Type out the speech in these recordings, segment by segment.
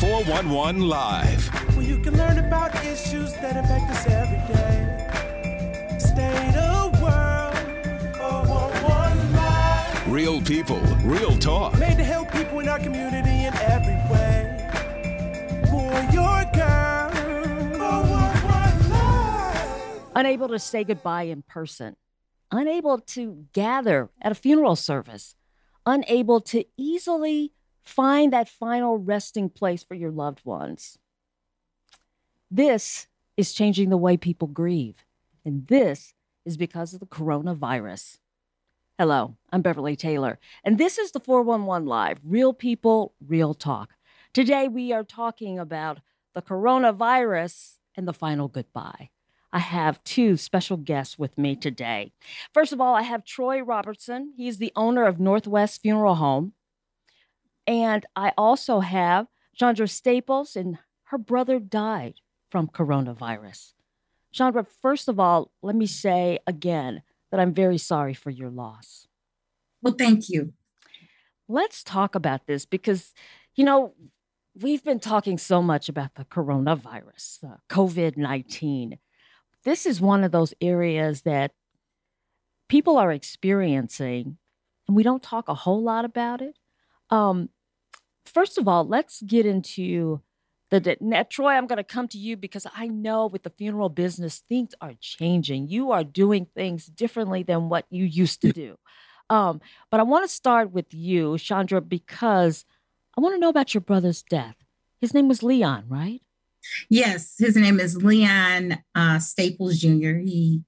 411 Live. Where you can learn about issues that impact us every day. State of world. 411 Live. Real people, real talk. Made to help people in our community in every way. For your girl. 411 Live. unable to say goodbye in person, unable to gather at a funeral service, unable to easily find that final resting place for your loved ones. This is changing the way people grieve, and this is because of the coronavirus. Hello, I'm Beverly Taylor, and this is the 411 Live Real People, Real Talk. Today we are talking about the coronavirus and the final goodbye. I have two special guests with me today. First of all, I have Troy Robertson. He's the owner of Northwest Funeral Home. And I also have Chandra Staples, and her brother died from coronavirus. Chandra, first of all, let me say again that I'm very sorry for your loss. Well, thank you. Let's talk about this because, you know, we've been talking so much about the coronavirus, uh, COVID 19. This is one of those areas that people are experiencing, and we don't talk a whole lot about it. Um, first of all, let's get into the, now, Troy. I'm going to come to you because I know with the funeral business, things are changing. You are doing things differently than what you used to do. Um, but I want to start with you, Chandra, because I want to know about your brother's death. His name was Leon, right? Yes, his name is Leon uh, Staples Jr. He,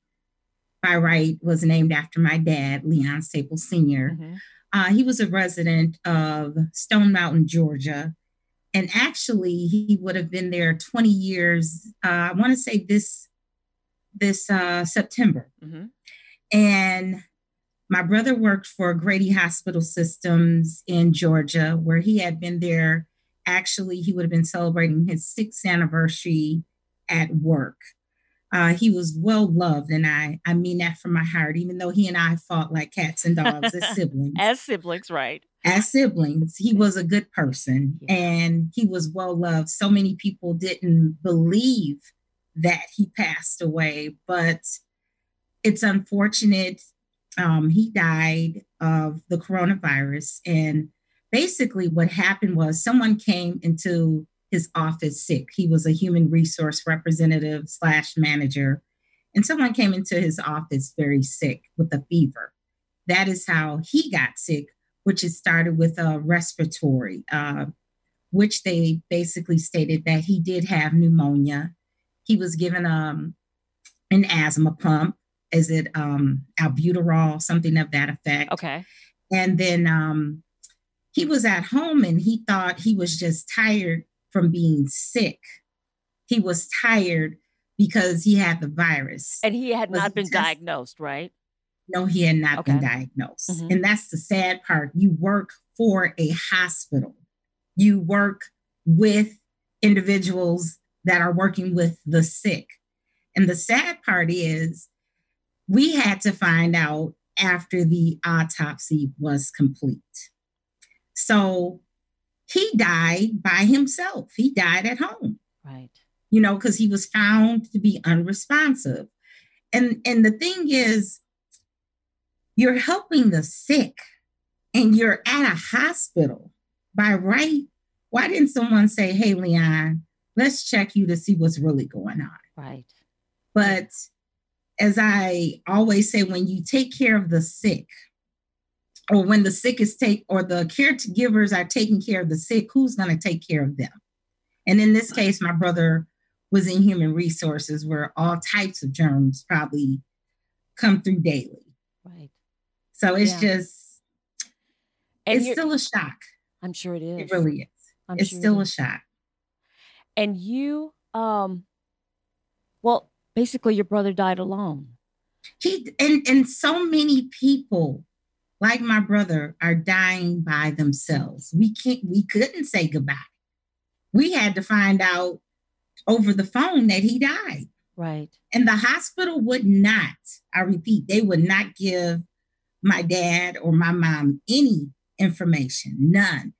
by right, was named after my dad, Leon Staples Sr. Uh, he was a resident of Stone Mountain, Georgia. And actually, he would have been there 20 years. Uh, I want to say this this uh, September. Mhm. And my brother worked for Grady Hospital Systems in Georgia, where he had been there. Actually, he would have been celebrating his sixth anniversary at work. Uh, he was well loved, and I I mean that from my heart. Even though he and I fought like cats and dogs as siblings, As siblings, right? as siblings, he was a good person Yeah. and he was well loved. So many people didn't believe that he passed away, but it's unfortunate. Um, he died of the coronavirus. And basically, what happened was someone came into his office sick. He was a human resource representative slash manager. And someone came into his office very sick with a fever. That is how he got sick which it started with a respiratory, uh, which they basically stated that he did have pneumonia. He was given um, an asthma pump. Is it um, albuterol, something of that effect? Okay. And then um, he was at home and he thought he was just tired from being sick. He was tired because he had the virus. And he had Was not been just- diagnosed, right? No, he had not been Okay. diagnosed. Mhm. And that's the sad part. You work for a hospital, you work with individuals that are working with the sick. And the sad part is, we had to find out after the autopsy was complete. So he died by himself, he died at home Right. you know, because he was found to be unresponsive. And and the thing is, you're helping the sick and you're at a hospital by right. Why didn't someone say, hey, Leon, let's check you to see what's really going on? Right. But as I always say, when you take care of the sick, or when the sick is take or the caregivers are taking care of the sick, who's going to take care of them? And in this case, my brother was in human resources where all types of germs probably come through daily. Right. So it's Yeah. just And it's still a shock. I'm sure it is. It really is. I'm it's sure it still a shock. And you, um, well, basically, your brother died alone. He and and so many people like my brother are dying by themselves. We can't we couldn't say goodbye. We had to find out over the phone that he died. Right. And the hospital would not, I repeat, they would not give my dad or my mom any information, none.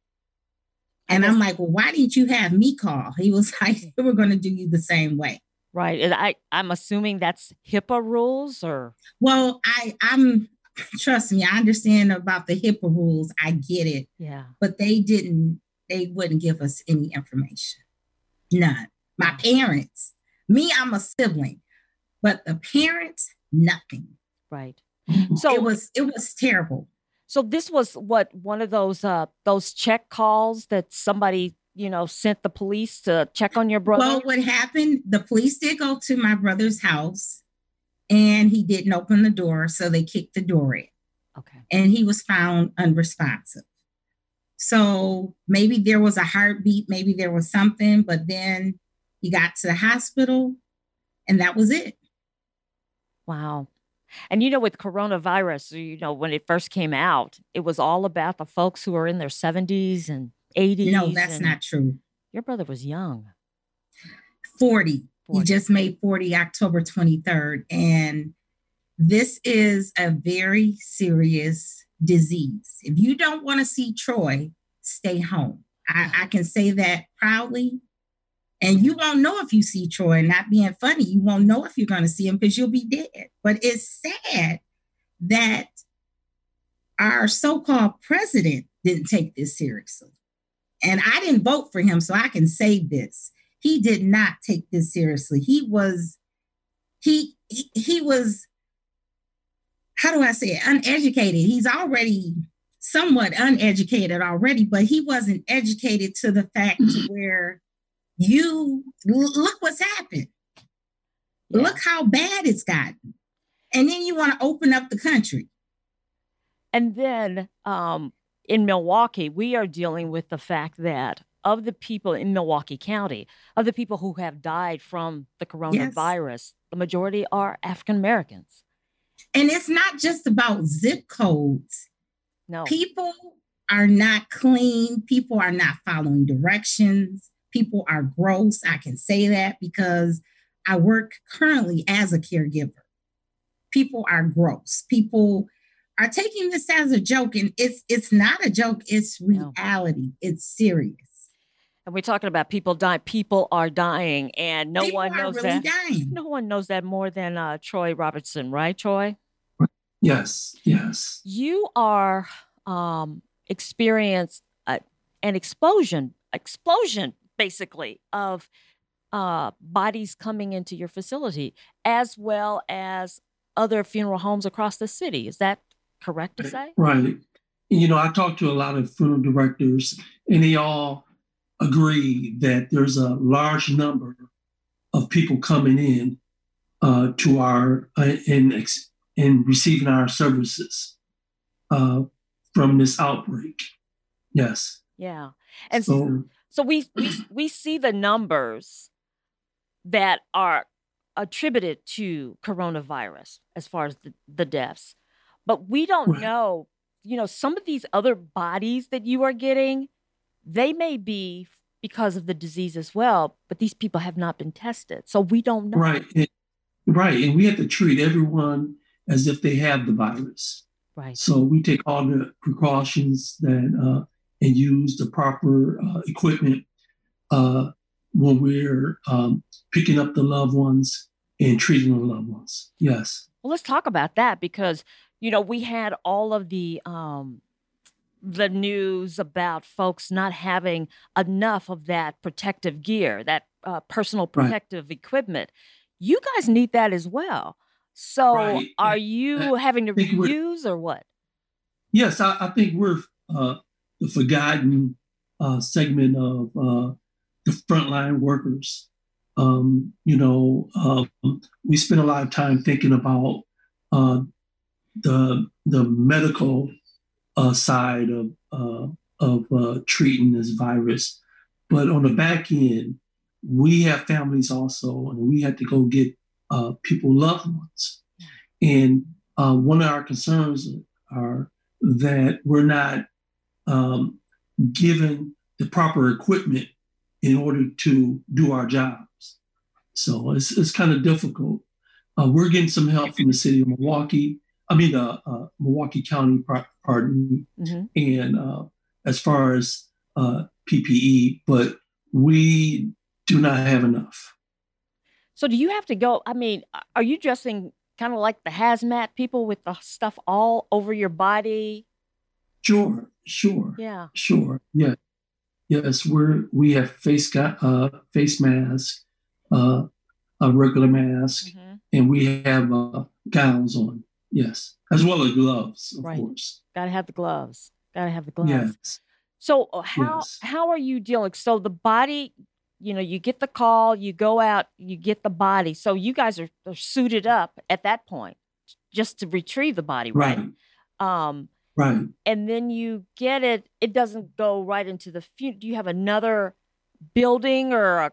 And I'm like, well, why didn't you have me call? He was like, we're going to do you the same way. Right. And I, I'm assuming that's HIPAA rules or? Well, I, I'm, trust me, I understand about the HIPAA rules. I get it. Yeah. But they didn't, they wouldn't give us any information. None. My parents, me, I'm a sibling, but the parents, nothing. Right. So it was, it was terrible. So this was what one of those uh those check calls that somebody you know sent the police to check on your brother. Well, what happened? The police did go to my brother's house, and he didn't open the door, so they kicked the door in. Okay. And he was found unresponsive. So maybe there was a heartbeat, maybe there was something, but then he got to the hospital, and that was it. Wow. And you know, with coronavirus, you know, when it first came out, it was all about the folks who are in their 70s and 80s. No, that's not true. Your brother was young 40. 40. He just made 40 October 23rd. And this is a very serious disease. If you don't want to see Troy, stay home. I, I can say that proudly and you won't know if you see Troy not being funny. You won't know if you're going to see him because you'll be dead. But it's sad that our so called president didn't take this seriously. And I didn't vote for him, so I can say this. He did not take this seriously. He was, he, he, he was, how do I say it, uneducated. He's already somewhat uneducated already, but he wasn't educated to the fact to where you look what's happened. Yeah. Look how bad it's gotten. And then you want to open up the country. And then um, in Milwaukee, we are dealing with the fact that of the people in Milwaukee County, of the people who have died from the coronavirus, yes. the majority are African Americans. And it's not just about zip codes. No. People are not clean, people are not following directions people are gross. I can say that because I work currently as a caregiver. People are gross. People are taking this as a joke, and it's it's not a joke. It's reality. No. It's serious. And we're talking about people dying. People are dying, and no people one knows really that. Dying. No one knows that more than uh, Troy Robertson, right, Troy? Yes, yes. You are um, experienced uh, an explosion, explosion basically of uh, bodies coming into your facility, as well as other funeral homes across the city. Is that correct to say? Right. You know, I talked to a lot of funeral directors, and they all agree that there's a large number of people coming in uh, to our uh, in in receiving our services uh, from this outbreak. Yes. Yeah, and so, so we we we see the numbers that are attributed to coronavirus as far as the, the deaths. But we don't right. know, you know, some of these other bodies that you are getting, they may be because of the disease as well, but these people have not been tested. So we don't know. Right. And, right. And we have to treat everyone as if they have the virus. Right. So we take all the precautions that uh, and use the proper uh, equipment uh, when we're um, picking up the loved ones and treating the loved ones. Yes. Well, let's talk about that because you know we had all of the um, the news about folks not having enough of that protective gear, that uh, personal protective right. equipment. You guys need that as well. So, right. are you having to reuse or what? Yes, I, I think we're uh, the forgotten uh, segment of uh, the frontline workers. Um, you know, um, we spend a lot of time thinking about uh, the the medical uh, side of uh, of uh, treating this virus, but on the back end, we have families also, and we have to go get people loved ones. And one of our concerns are that we're not um, given the proper equipment in order to do our jobs. So it's, it's kind of difficult. Uh, we're getting some help from the city of Milwaukee. I mean, uh, uh, Milwaukee County, pardon me. Mm-hmm. And uh, as far as uh, PPE, but we do not have enough. So do you have to go? I mean, are you dressing kind of like the hazmat people with the stuff all over your body? Sure, sure. Yeah. Sure. Yeah. Yes, we're we have face got uh face mask, uh a regular mask, Mm-hmm. and we have uh gowns on. Yes. As well as gloves, of Right. course. Got to have the gloves. Got to have the gloves. Yes. So uh, how Yes. how are you dealing? So the body, you know, you get the call, you go out, you get the body. So you guys are, are suited up at that point just to retrieve the body, right? Right. Um, Right. and then you get it. It doesn't go right into the. Fu- do you have another building or a,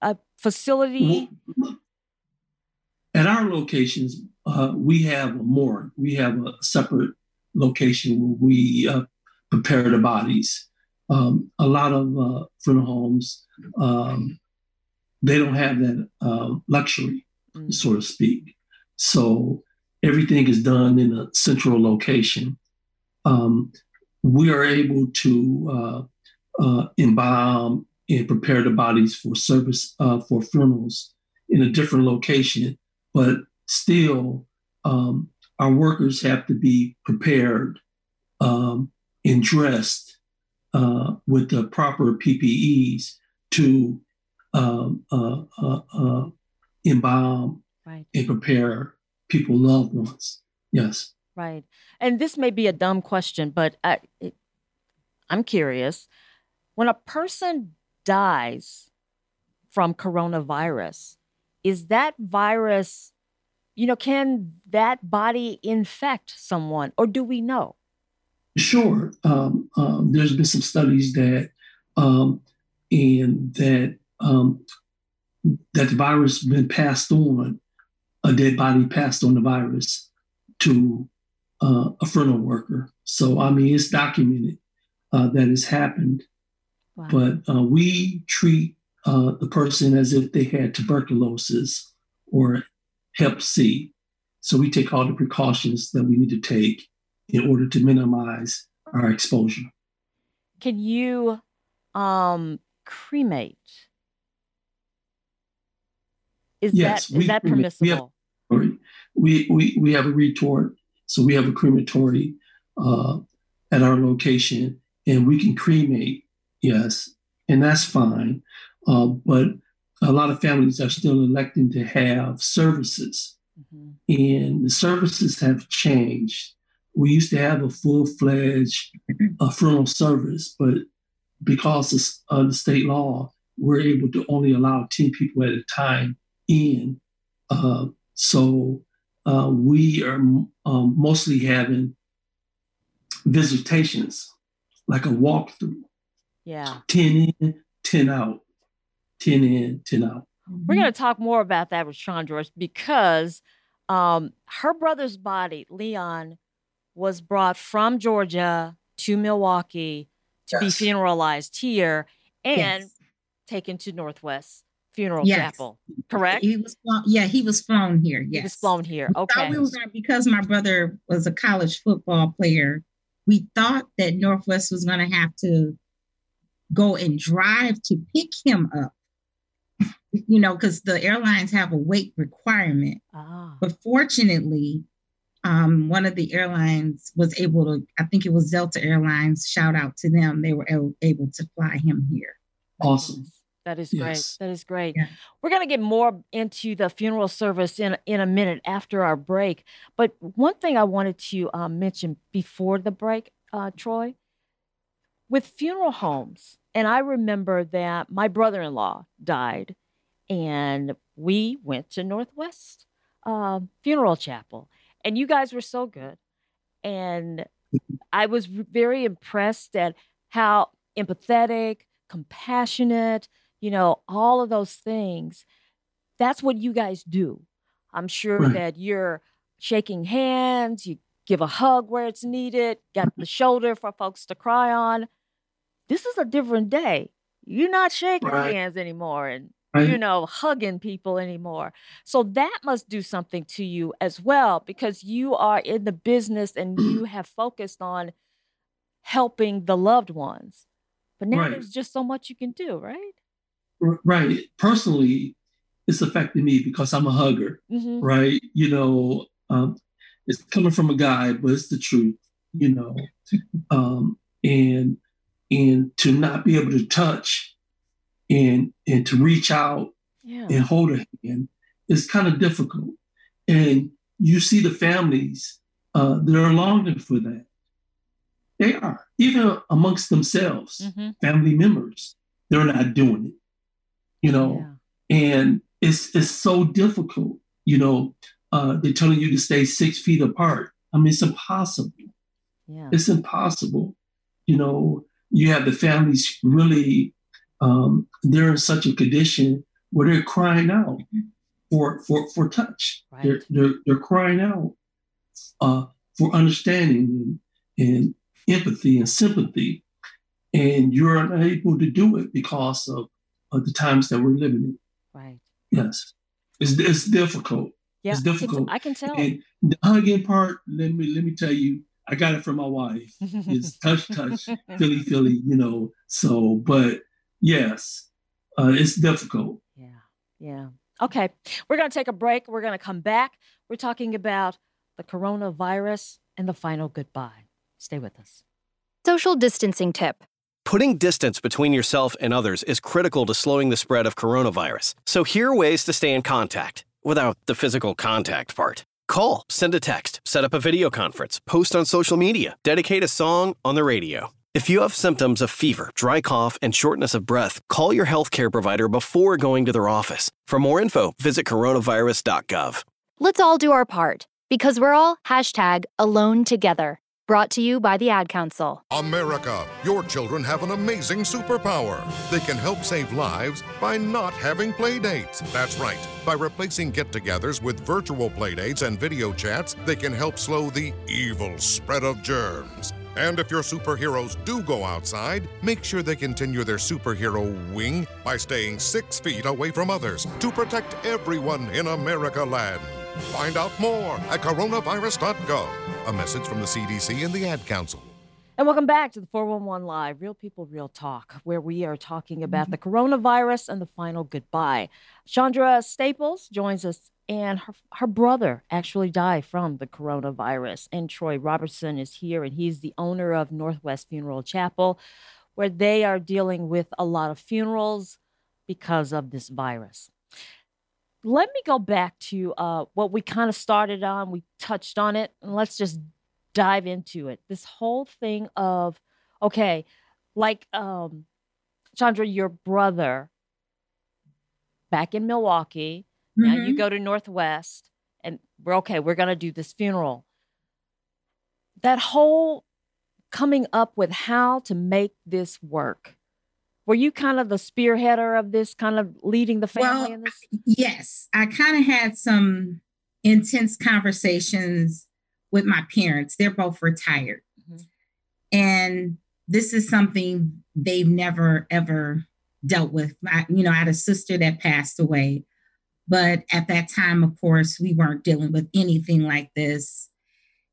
a facility? At our locations, uh, we have a morgue. We have a separate location where we uh, prepare the bodies. Um, a lot of uh, funeral homes, um, they don't have that uh, luxury, Mm. so to speak. So everything is done in a central location. Um, we are able to uh, uh, embalm and prepare the bodies for service uh, for funerals in a different location, but still, um, our workers have to be prepared um, and dressed uh, with the proper PPEs to um, uh, uh, uh, embalm Right, and prepare people loved ones. Yes. right. And this may be a dumb question, but I, it, I'm curious. When a person dies from coronavirus, is that virus, you know, can that body infect someone, or do we know? Sure. Um, um, there's been some studies that um, and that um, that the virus been passed on, a dead body passed on the virus to uh, a funeral worker. So I mean, it's documented uh, that has happened. Wow. But uh, we treat uh, the person as if they had tuberculosis or Hep C. So we take all the precautions that we need to take in order to minimize our exposure. Can you um cremate? Is Yes, that is that cremate. We have- permissible? We, we, we have a retort, so we have a crematory uh, at our location, and we can cremate, yes, and that's fine. Uh, but a lot of families are still electing to have services, Mhm. and the services have changed. We used to have a full fledged uh, funeral service, but because of the state law, we're able to only allow 10 people at a time in. Uh, so uh, we are um, mostly having visitations, like a walkthrough Yeah. 10 in, 10 out, 10 in, 10 out. We're going to talk more about that with Chandra because um, her brother's body, Leon, was brought from Georgia to Milwaukee to be funeralized here and Yes. taken to Northwest Funeral Yes. Chapel. Correct? He was flown, yeah, he was flown here. He Yes. was flown here. We Okay. we were because my brother was a college football player. We thought that Northwest was going to have to go and drive to pick him up. You know, because the airlines have a weight requirement. Ah, But fortunately, um, one of the airlines was able to. I think it was Delta Airlines. Shout out to them. They were able, able to fly him here. Awesome. That is Yes. great. That is great. Yeah. We're going to get more into the funeral service in in a minute after our break. But one thing I wanted to uh, mention before the break, uh, Troy, with funeral homes, and I remember that my brother-in-law died, and we went to Northwest uh, Funeral Chapel, and you guys were so good, and I was very impressed at how empathetic, compassionate, you know, all of those things. That's what you guys do. I'm sure Right. that you're shaking hands, you give a hug where it's needed, got the shoulder for folks to cry on. This is a different day. You're not shaking Right. hands anymore and Right? you know, hugging people anymore. So that must do something to you as well because you are in the business and you have focused on helping the loved ones. But now Right. there's just so much you can do, right? R- Right. Personally, it's affected me because I'm a hugger, Mm-hmm. right? You know, um, it's coming from a guy, but it's the truth, you know. Um, and and to not be able to touch and and to reach out Yeah. and hold a hand is kind of difficult. And you see the families, uh, they're longing for that. They are, even amongst themselves, Mm-hmm. family members, they're not doing it, you know, and it's it's so difficult, you know. Uh, they're telling you to stay six feet apart. I mean, it's impossible. Yeah. It's impossible. You know, you have the families really, um, they're in such a condition where they're crying out for for for touch. Right. They're, they're they're crying out uh, for understanding and, and empathy and sympathy, and you're unable to do it because of, of the times that we're living in. Right. Yes, it's it's difficult. Yeah. It's difficult. I can tell. And the hugging part, let me let me tell you, I got it from my wife. It's touch, touch, Philly, Philly, you know. So, but yes, uh, it's difficult. Yeah. Yeah. Okay. We're going to take a break. We're going to come back. We're talking about the coronavirus and the final goodbye. Stay with us. Social distancing tip. Putting distance between yourself and others is critical to slowing the spread of coronavirus. So here are ways to stay in contact without the physical contact part. Call, send a text, set up a video conference, post on social media, dedicate a song on the radio. If you have symptoms of fever, dry cough, and shortness of breath, call your healthcare provider before going to their office. For more info, visit coronavirus.gov. Let's all do our part because we're all hashtag alone together. Brought to you by the Ad Council. America, your children have an amazing superpower. They can help save lives by not having play dates. That's right. By replacing get togethers with virtual play dates and video chats, they can help slow the evil spread of germs. And if your superheroes do go outside, make sure they continue their superhero wing by staying six feet away from others to protect everyone in America land. Find out more at coronavirus.gov. A message from the CDC and the Ad Council. And welcome back to the 411 Live, Real People, Real Talk, where we are talking about the coronavirus and the final goodbye. Chandra Staples joins us, and her, her brother actually died from the coronavirus. And Troy Robertson is here, and he's the owner of Northwest Funeral Chapel, where they are dealing with a lot of funerals because of this virus. Let me go back to uh, what we kind of started on. We touched on it, and let's just dive into it. This whole thing of, okay, like um, Chandra, your brother back in Milwaukee. Now you Mhm. go to Northwest, and we're okay. We're gonna do this funeral. That whole coming up with how to make this work. Were you kind of the spearheader of this, kind of leading the family Well, in this? Yes, I kind of had some intense conversations with my parents. They're both retired. Mhm. And this is something they've never, ever dealt with. I, you know, I had a sister that passed away. But at that time, of course, we weren't dealing with anything like this.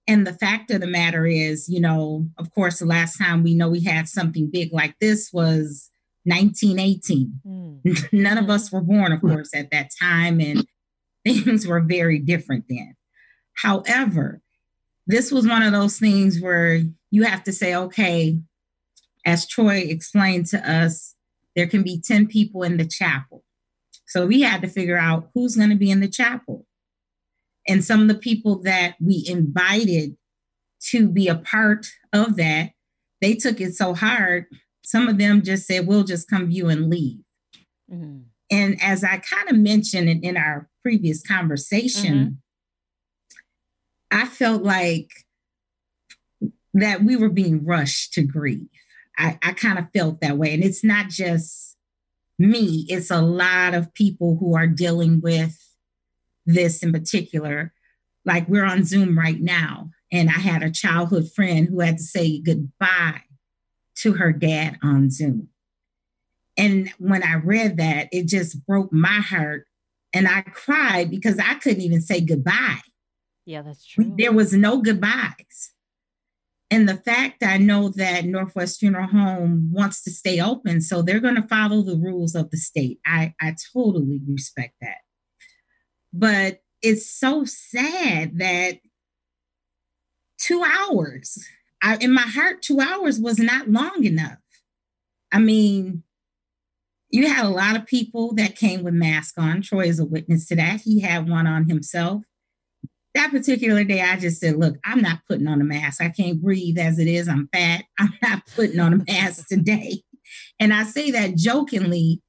And the fact of the matter is, you know, of course, the last time we know we had something big like this was 1918 Mm, none of us were born, of course, at that time, and things were very different then. However, this was one of those things where you have to say, okay, as Troy explained to us, there can be 10 people in the chapel. So we had to figure out who's going to be in the chapel. And some of the people that we invited to be a part of that, they took it so hard. Some of them just said, we'll just come view and leave. mhm. And as I kind of mentioned in, in our previous conversation, I felt like that we were being rushed to grieve. I, I kind of felt that way. And it's not just me, it's a lot of people who are dealing with this in particular. Like we're on Zoom right now, and I had a childhood friend who had to say goodbye to her dad on Zoom. And when I read that, it just broke my heart. And I cried because I couldn't even say goodbye. Yeah, that's true. there was no goodbyes. And the fact I know that Northwest Funeral Home wants to stay open, so they're going to follow the rules of the state. I, I totally respect that. But it's so sad that two hours, I, in my heart, two hours was not long enough. I mean, you had a lot of people that came with masks on. Troy is a witness to that. He had one on himself. That particular day, I just said, Look, I'm not putting on a mask. I can't breathe as it is. I'm fat. I'm not putting on a mask today. And I say that jokingly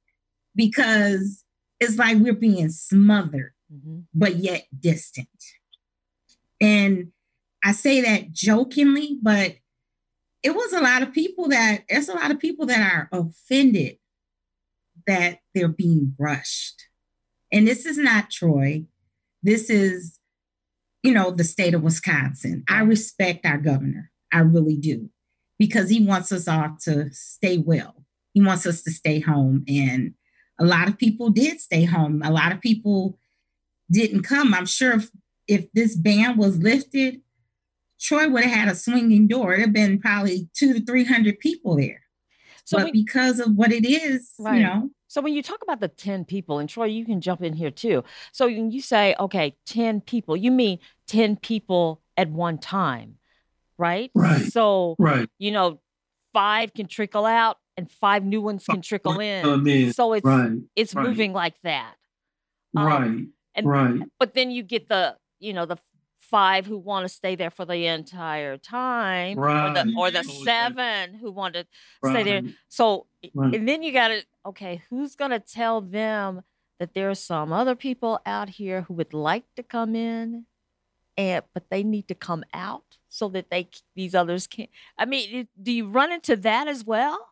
because it's like we're being smothered, mm-hmm. but yet distant. And I say that jokingly, but it was a lot of people that, there's a lot of people that are offended that they're being rushed. And this is not Troy. This is, you know, the state of Wisconsin. I respect our governor. I really do, because he wants us all to stay well. He wants us to stay home. And a lot of people did stay home. A lot of people didn't come. I'm sure if, if this ban was lifted, Troy would have had a swinging door. Have been probably two to 300 people there. So but we, because of what it is, right. you know. So when you talk about the 10 people, and Troy, you can jump in here too. So when you say, okay, 10 people, you mean 10 people at one time, right? Right. So, right. you know, five can trickle out and five new ones can trickle in. in. So it's right. it's right. moving like that. Um, right. And, right. But then you get the, you know, the five who want to stay there for the entire time, right. or the, oh, or the seven who want to right. stay there. So, right. and then you got to, okay, who's going to tell them that there are some other people out here who would like to come in, and but they need to come out so that they these others can. I mean, do you run into that as well?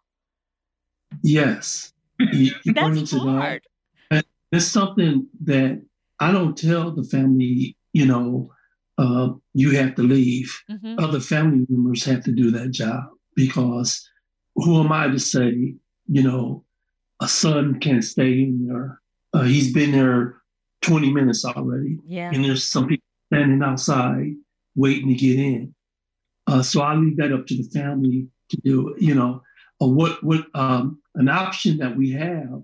Yes, you, you that's hard. That. It's something that I don't tell the family. You know, uh, you have to leave. Mm-hmm. Other family members have to do that job because who am I to say, you know, a son can't stay in there? Uh, he's been there 20 minutes already. Yeah. And there's some people standing outside waiting to get in. Uh, so I leave that up to the family to do. You know, uh, what what um, an option that we have.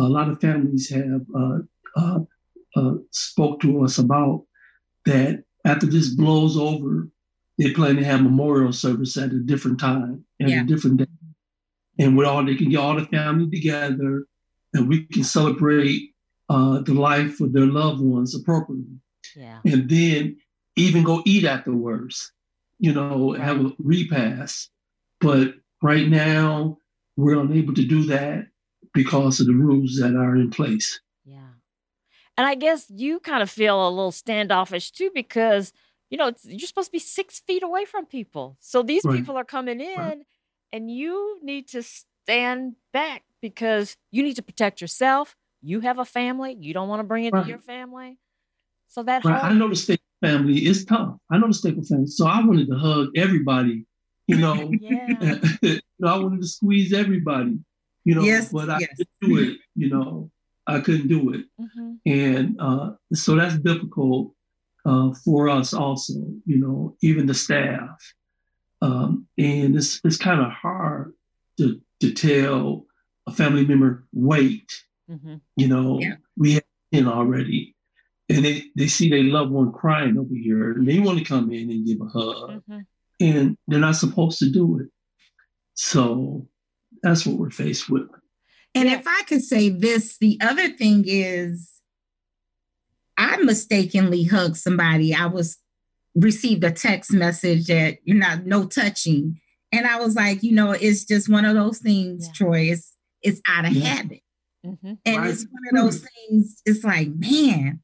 A lot of families have uh, uh, uh, spoke to us about that after this blows over, they plan to have memorial service at a different time and yeah. a different day. And with all they can get all the family together and we can celebrate uh, the life of their loved ones appropriately. Yeah. And then even go eat afterwards, you know, right. have a repast. But right now, we're unable to do that because of the rules that are in place. And I guess you kind of feel a little standoffish too because, you know, you're supposed to be six feet away from people. So these right. people are coming in right. and you need to stand back because you need to protect yourself. You have a family. You don't want to bring it right. to your family. So that right. whole- I know the state family is tough. I know the Staple family. So I wanted to hug everybody, you know. yeah. you know, I wanted to squeeze everybody, you know, yes, but I yes. didn't do it, you know. I couldn't do it. Mm-hmm. And uh, so that's difficult uh, for us also, you know, even the staff. Um, and it's, it's kind of hard to, to tell a family member, wait, mm-hmm. you know, yeah. we have in already. And they, they see their loved one crying over here and they want to come in and give a hug. Mm-hmm. And they're not supposed to do it. So that's what we're faced with. And if I could say this, the other thing is I mistakenly hugged somebody. I was received a text message that you're not no touching. And I was like, you know, it's just one of those things, yeah. Troy. It's it's out of yeah. habit. Mm-hmm. And right. it's one of those things, it's like, man,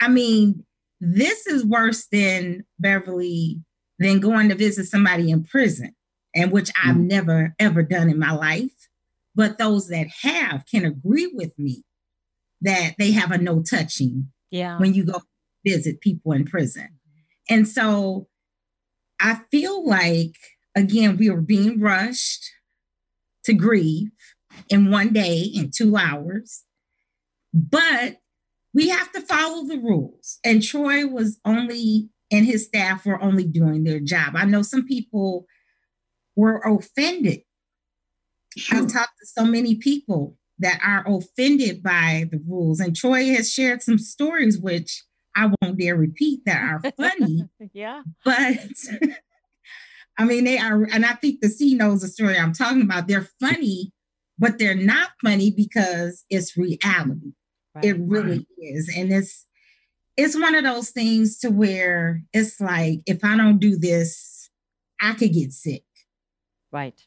I mean, this is worse than Beverly than going to visit somebody in prison, and which mm-hmm. I've never ever done in my life. But those that have can agree with me that they have a no touching yeah. when you go visit people in prison. And so I feel like, again, we were being rushed to grieve in one day, in two hours. But we have to follow the rules. And Troy was only and his staff were only doing their job. I know some people were offended. Sure. I've talked to so many people that are offended by the rules, and Troy has shared some stories which I won't dare repeat that are funny. yeah. But I mean, they are, and I think the C knows the story I'm talking about. They're funny, but they're not funny because it's reality. Right. It really is. And it's it's one of those things to where it's like if I don't do this, I could get sick. Right.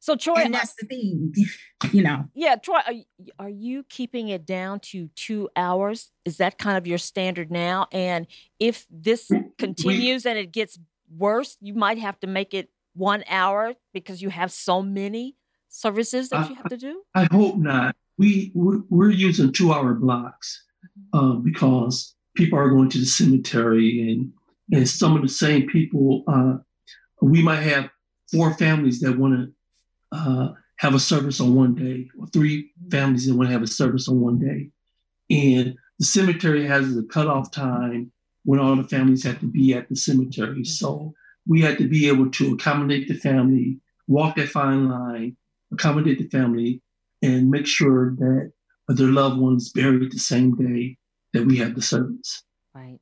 So Troy, and that's the thing, you know. Yeah, Troy, are, are you keeping it down to two hours? Is that kind of your standard now? And if this continues and it gets worse, you might have to make it one hour because you have so many services that you have to do. I hope not. We we're, we're using two hour blocks uh, because people are going to the cemetery and and some of the same people. Uh, we might have four families that want to uh, have a service on one day, or three families that want to have a service on one day, and the cemetery has a cutoff time when all the families have to be at the cemetery. So we had to be able to accommodate the family, walk that fine line, accommodate the family, and make sure that their loved ones buried the same day that we have the service. Right.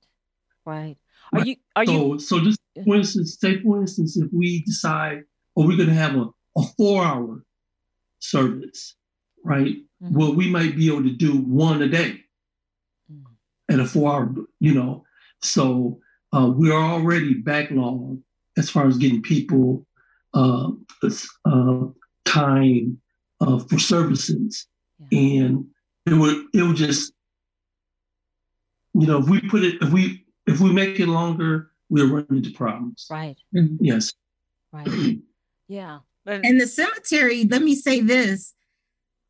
Right. Are you are so, you so just for instance, say for instance, if we decide, oh, we're going to have a, a four hour service, right? Mhm. Well, we might be able to do one a day Mm. at a four hour, you know. So uh, we're already backlogged as far as getting people uh, uh, time uh, for services, and it would it would just, you know, if we put it, if we if we make it longer, we'll run into problems. right? Yes. Right. Yeah. But And the cemetery, let me say this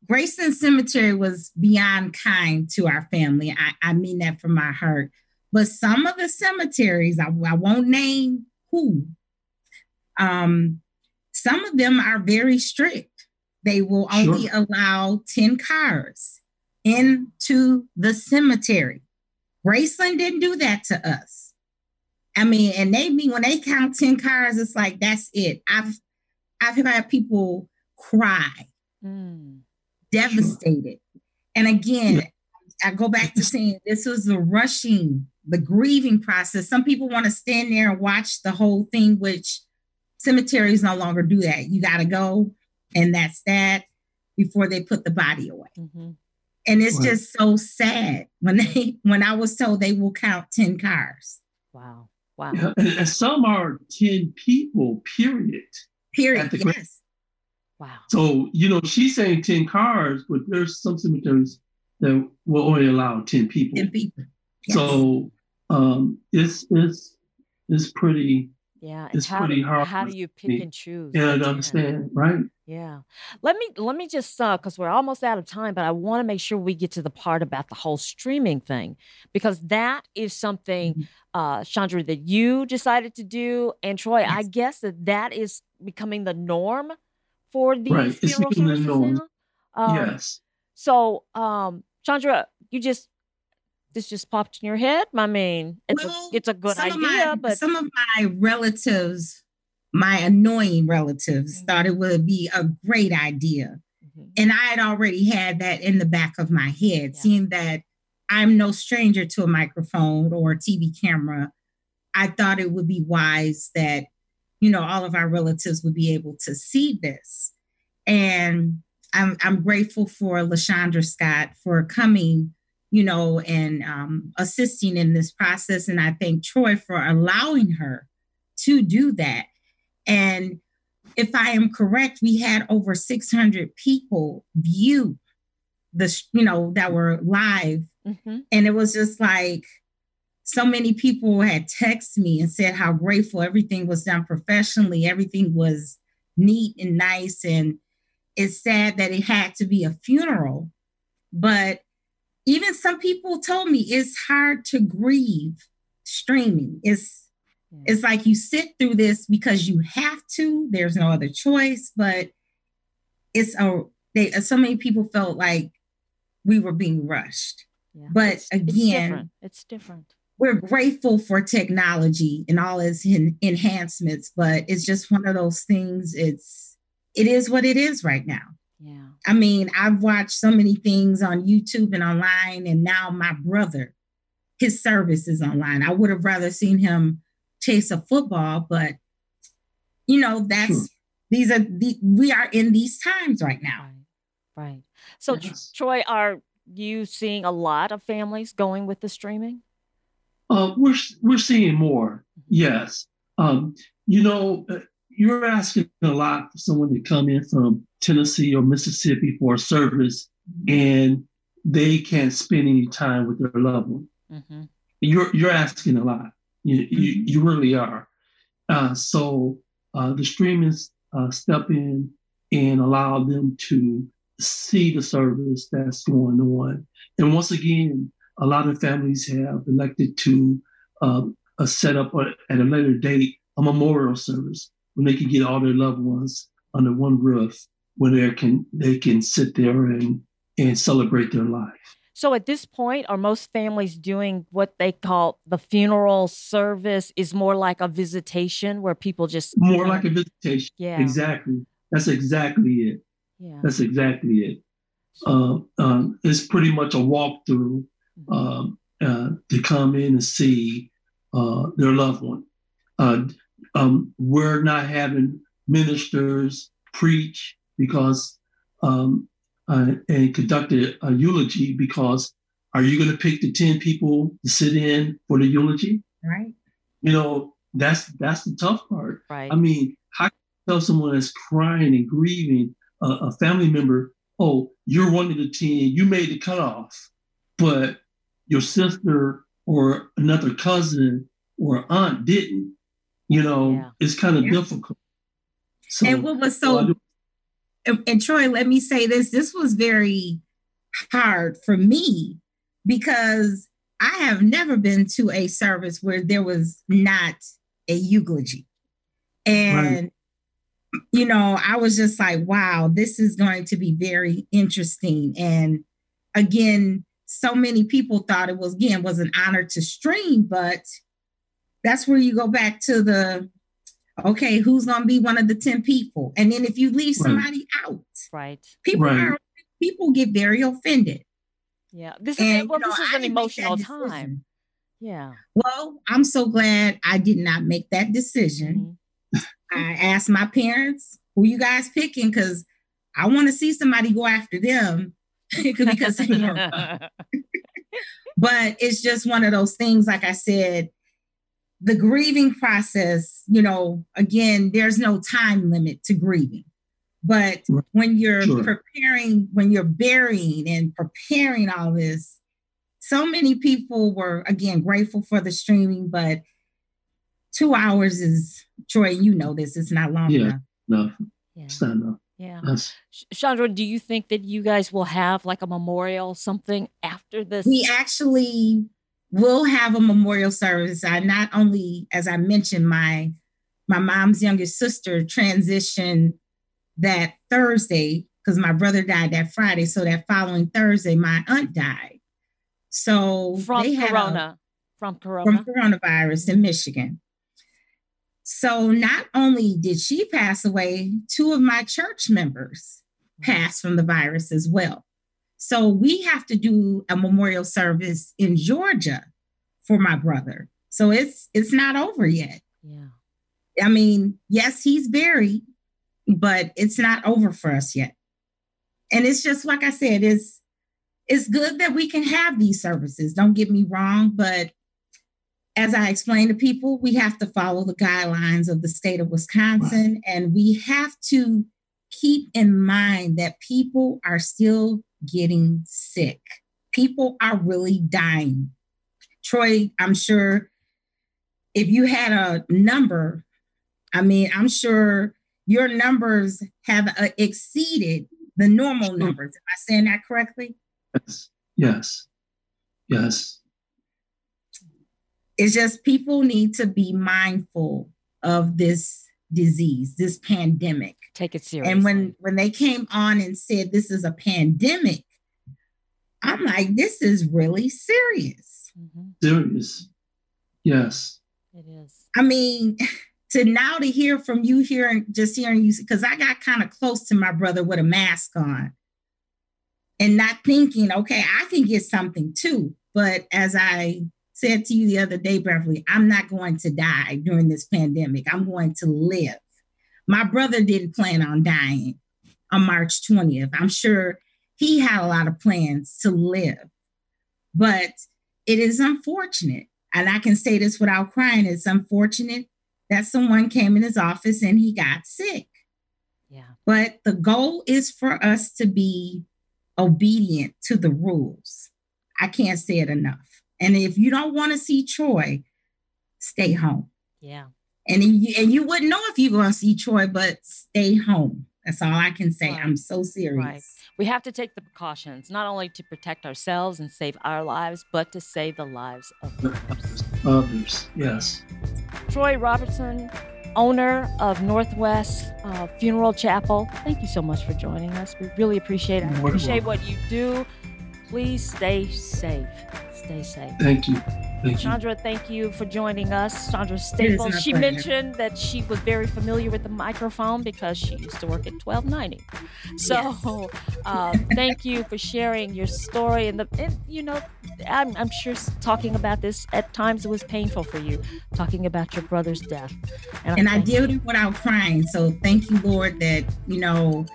Graceland Cemetery was beyond kind to our family. I, I mean that from my heart. But some of the cemeteries, I, I won't name who, um, some of them are very strict. They will only Sure. allow 10 cars into the cemetery. Graceland didn't do that to us. I mean, and they mean when they count 10 cars, it's like that's it. I've I've had people cry, Mm. devastated. And again, I go back to saying this was the rushing, the grieving process. Some people want to stand there and watch the whole thing, which cemeteries no longer do that. You got to go, and that's that before they put the body away. Mhm. And it's Right. just so sad when they when I was told they will count 10 cars. Wow. Wow. Yeah, and, and some are 10 people, period. Period. At the gra- Wow. So, you know, she's saying 10 cars, but there's some cemeteries that will only allow 10 people. 10 people. Yes. So um, it's, it's, it's pretty, Yeah. and It's how pretty do, hard How do you pick me. and choose? yeah, I understand, right? Yeah. Let me let me just uh because we're almost out of time, but I want to make sure we get to the part about the whole streaming thing because that is something Mm-hmm. uh Chandra that you decided to do and Troy, I guess that that is becoming the norm for these Right. It's funeral becoming the norm. now. Um, yes. So, um Chandra, you just this just popped in your head. I mean, it's Well, a it's a good idea, my, but some of my relatives, my annoying relatives, Mhm. thought it would be a great idea. Mhm. And I had already had that in the back of my head, Yeah. seeing that I'm no stranger to a microphone or a TV camera. I thought it would be wise that, you know, all of our relatives would be able to see this. And I'm, I'm grateful for LaShondra Scott for coming, you know, and um, assisting in this process. And I thank Troy for allowing her to do that. And if I am correct, we had over 600 people view the, you know, that were live. Mhm. And it was just like so many people had texted me and said how grateful everything was done professionally, everything was neat and nice. And it's sad that it had to be a funeral. But even some people told me it's hard to grieve streaming. It's it's like you sit through this because you have to. There's no other choice. But it's a they uh, so many people felt like we were being rushed. Yeah. But It's- it's again- different. it's different. we're grateful for technology and all its en- enhancements, but it's just one of those things. It's it is what it is right now. Yeah. I mean, I've watched so many things on YouTube and online, and now my brother, his service is online. I would have rather seen him chase a football, but you know, that's Sure. these are the we are in these times right now. Right. Right. So, Yes. Troy, are you seeing a lot of families going with the streaming? Uh, we're we're seeing more. Yes. Um, you know, uh, you're asking a lot for someone to come in from Tennessee or Mississippi for a service, and they can't spend any time with their loved one. Mm-hmm. You're you're asking a lot. You you, you really are. Uh, so uh, the streamers uh, step in and allow them to see the service that's going on. And once again, a lot of families have elected to uh, uh, set up a, at a later date a memorial service when they can get all their loved ones under one roof, where they can they can sit there and and celebrate their life. So, at this point, are most families doing what they call the funeral service? Is more like a visitation where people just More like a visitation. Yeah. Exactly. That's exactly it. yeah. That's exactly it. Uh, um, it's pretty much a walkthrough Mm-hmm. um, uh, to come in and see uh, their loved one. Uh, um, we're not having ministers preach because um, uh, and conduct a, a eulogy because are you going to pick the 10 people to sit in for the eulogy? Right. You know, that's that's the tough part. Right. I mean, how can you tell someone that's crying and grieving a, a family member, oh, you're one of the 10, you made the cutoff, but your sister or another cousin or aunt didn't, you know, Yeah. it's kind of Yeah. difficult. So, and what was so I so do- and, and Troy, let me say this. This was very hard for me because I have never been to a service where there was not a eulogy. And you know, I was just like, wow, this is going to be very interesting. And again, so many people thought it was again was an honor to stream, but that's where you go back to the okay, who's gonna be one of the 10 people? And then if you leave Right. somebody out, right. people Right. are people get very offended. Yeah. This is And well, you know, this is an didn't make that emotional time. Yeah. Well, I'm so glad I did not make that decision. Mhm. I asked my parents, who you guys picking? Because I want to see somebody go after them. because you know, but it's just one of those things, like I said, the grieving process, you know, again, there's no time limit to grieving. But Right. when you're Sure. preparing, when you're burying and preparing all this, so many people were again grateful for the streaming, but two hours is Troy, you know this, it's not long Yeah. enough. no, yeah. it's not enough. Yeah. That's, Sh- Chandra, do you think that you guys will have like a memorial something after this? We actually will have a memorial service. I not only, as I mentioned, my my mom's youngest sister transitioned that Thursday because my brother died that Friday. So that following Thursday, my aunt died. So from they had a- Corona. from Corona. from coronavirus in Michigan. So not only did she pass away, two of my church members passed from the virus as well. So we have to do a memorial service in Georgia for my brother. So it's it's not over yet. yeah. I mean, yes, he's buried, but it's not over for us yet. And it's just like I said, it's it's good that we can have these services. Don't get me wrong, but as I explained to people, we have to follow the guidelines of the state of Wisconsin, and we have to keep in mind that people are still getting sick. People are really dying. Troy, I'm sure if you had a number, I mean, I'm sure your numbers have uh, exceeded the normal numbers. Am I saying that correctly? yes, yes, yes. It's just people need to be mindful of this disease, this pandemic. Take it seriously. And when when they came on and said this is a pandemic, I'm like, this is really serious. Mhm. Serious. Yes. It is. I mean, to now to hear from you hearing just hearing you because I got kind of close to my brother with a mask on and not thinking, okay, I can get something too. But as I said to you the other day, Beverly, I'm not going to die during this pandemic. I'm going to live. My brother didn't plan on dying on March 20th. I'm sure he had a lot of plans to live, but it is unfortunate. And I can say this without crying it's unfortunate that someone came in his office and he got sick. Yeah. But the goal is for us to be obedient to the rules. I can't say it enough. And if you don't want to see Troy, stay home. Yeah. And you, and you wouldn't know if you're going to see Troy, but stay home. That's all I can say. Right. I'm so serious. Right. We have to take the precautions, not only to protect ourselves and save our lives, but to save the lives of others. Others. Yes. Troy Robertson, owner of Northwest uh, Funeral Chapel. Thank you so much for joining us. We really appreciate it. I You're more than appreciate what you do. Please stay safe. Stay safe. Thank you. Thank you. Chandra, thank you for joining us. Chandra Staples. She pleasure. mentioned that she was very familiar with the microphone because she used to work at 1290. So, uh, thank you for sharing your story. And, the, and you know, I'm, I'm sure talking about this at times it was painful for you, talking about your brother's death. And I thank- did it without crying. So thank you, Lord, that, you know,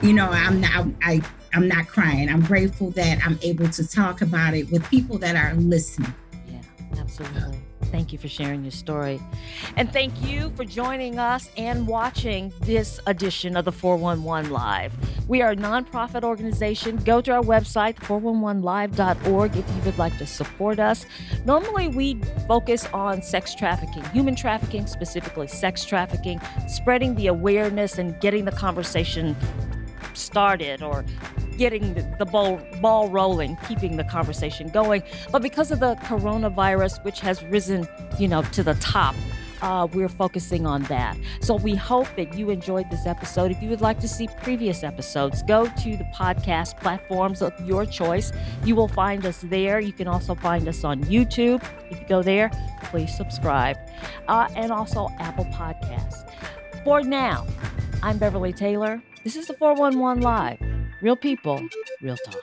you know, I'm not I I'm not crying. I'm grateful that I'm able to talk about it with people that are listening. Yeah, absolutely. Thank you for sharing your story. And thank you for joining us and watching this edition of the 411 Live. We are a nonprofit organization. Go to our website, 411live.org, if you would like to support us. Normally, we focus on sex trafficking, human trafficking, specifically sex trafficking, spreading the awareness and getting the conversation started or getting the, ball, ball rolling, keeping the conversation going. But because of the coronavirus, which has risen, you know, to the top, uh, we're focusing on that. So we hope that you enjoyed this episode. If you would like to see previous episodes, go to the podcast platforms of your choice. You will find us there. You can also find us on YouTube. If you go there, please subscribe. Uh, and also Apple Podcasts. For now, I'm Beverly Taylor. This is the 411 Live. Real people, real talk.